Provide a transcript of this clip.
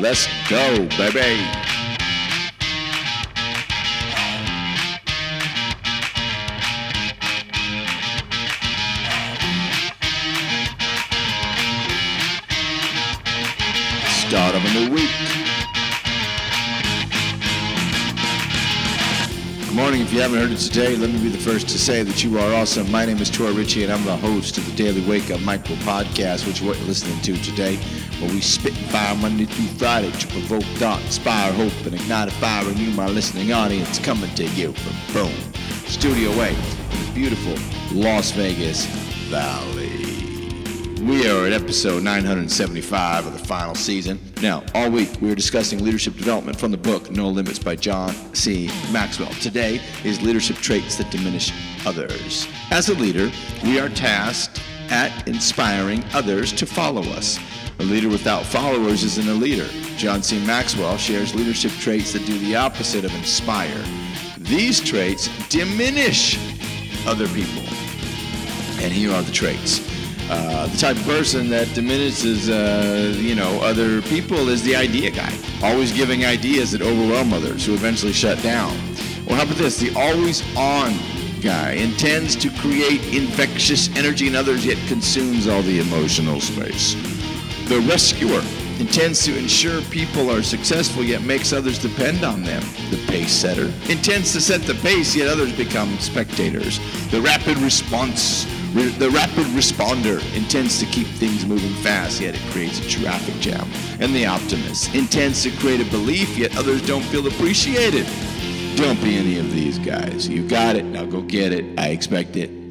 Let's go, baby. Start of a new week. Good morning. If you haven't heard it today, let me be the first to say that you are awesome. My name is Troy Ritchie, and I'm the host of the Daily Wake Up Micro Podcast, which you're listening to today, where we spit fire Monday through Friday to provoke thought, inspire hope, and ignite a fire in you, my listening audience, coming to you from Boom Studio A in the beautiful Las Vegas Valley. We are at episode 975 of the final season. Now, all week we are discussing leadership development from the book No Limits by John C. Maxwell. Today is leadership traits that diminish others. As a leader, we are tasked at inspiring others to follow us. A leader without followers isn't a leader. John C. Maxwell shares leadership traits that do the opposite of inspire. These traits diminish other people. And here are the traits. Uh, the type of person that diminishes, uh, you know, other people is the idea guy, always giving ideas that overwhelm others, who eventually shut down. Well, how about this? The always on guy intends to create infectious energy in others, yet consumes all the emotional space. The rescuer intends to ensure people are successful, yet makes others depend on them. The pace setter intends to set the pace, yet others become spectators. The rapid response the rapid responder intends to keep things moving fast, yet it creates a traffic jam. And the optimist intends to create a belief, yet others don't feel appreciated. Don't be any of these guys. You got it. Now go get it. I expect it.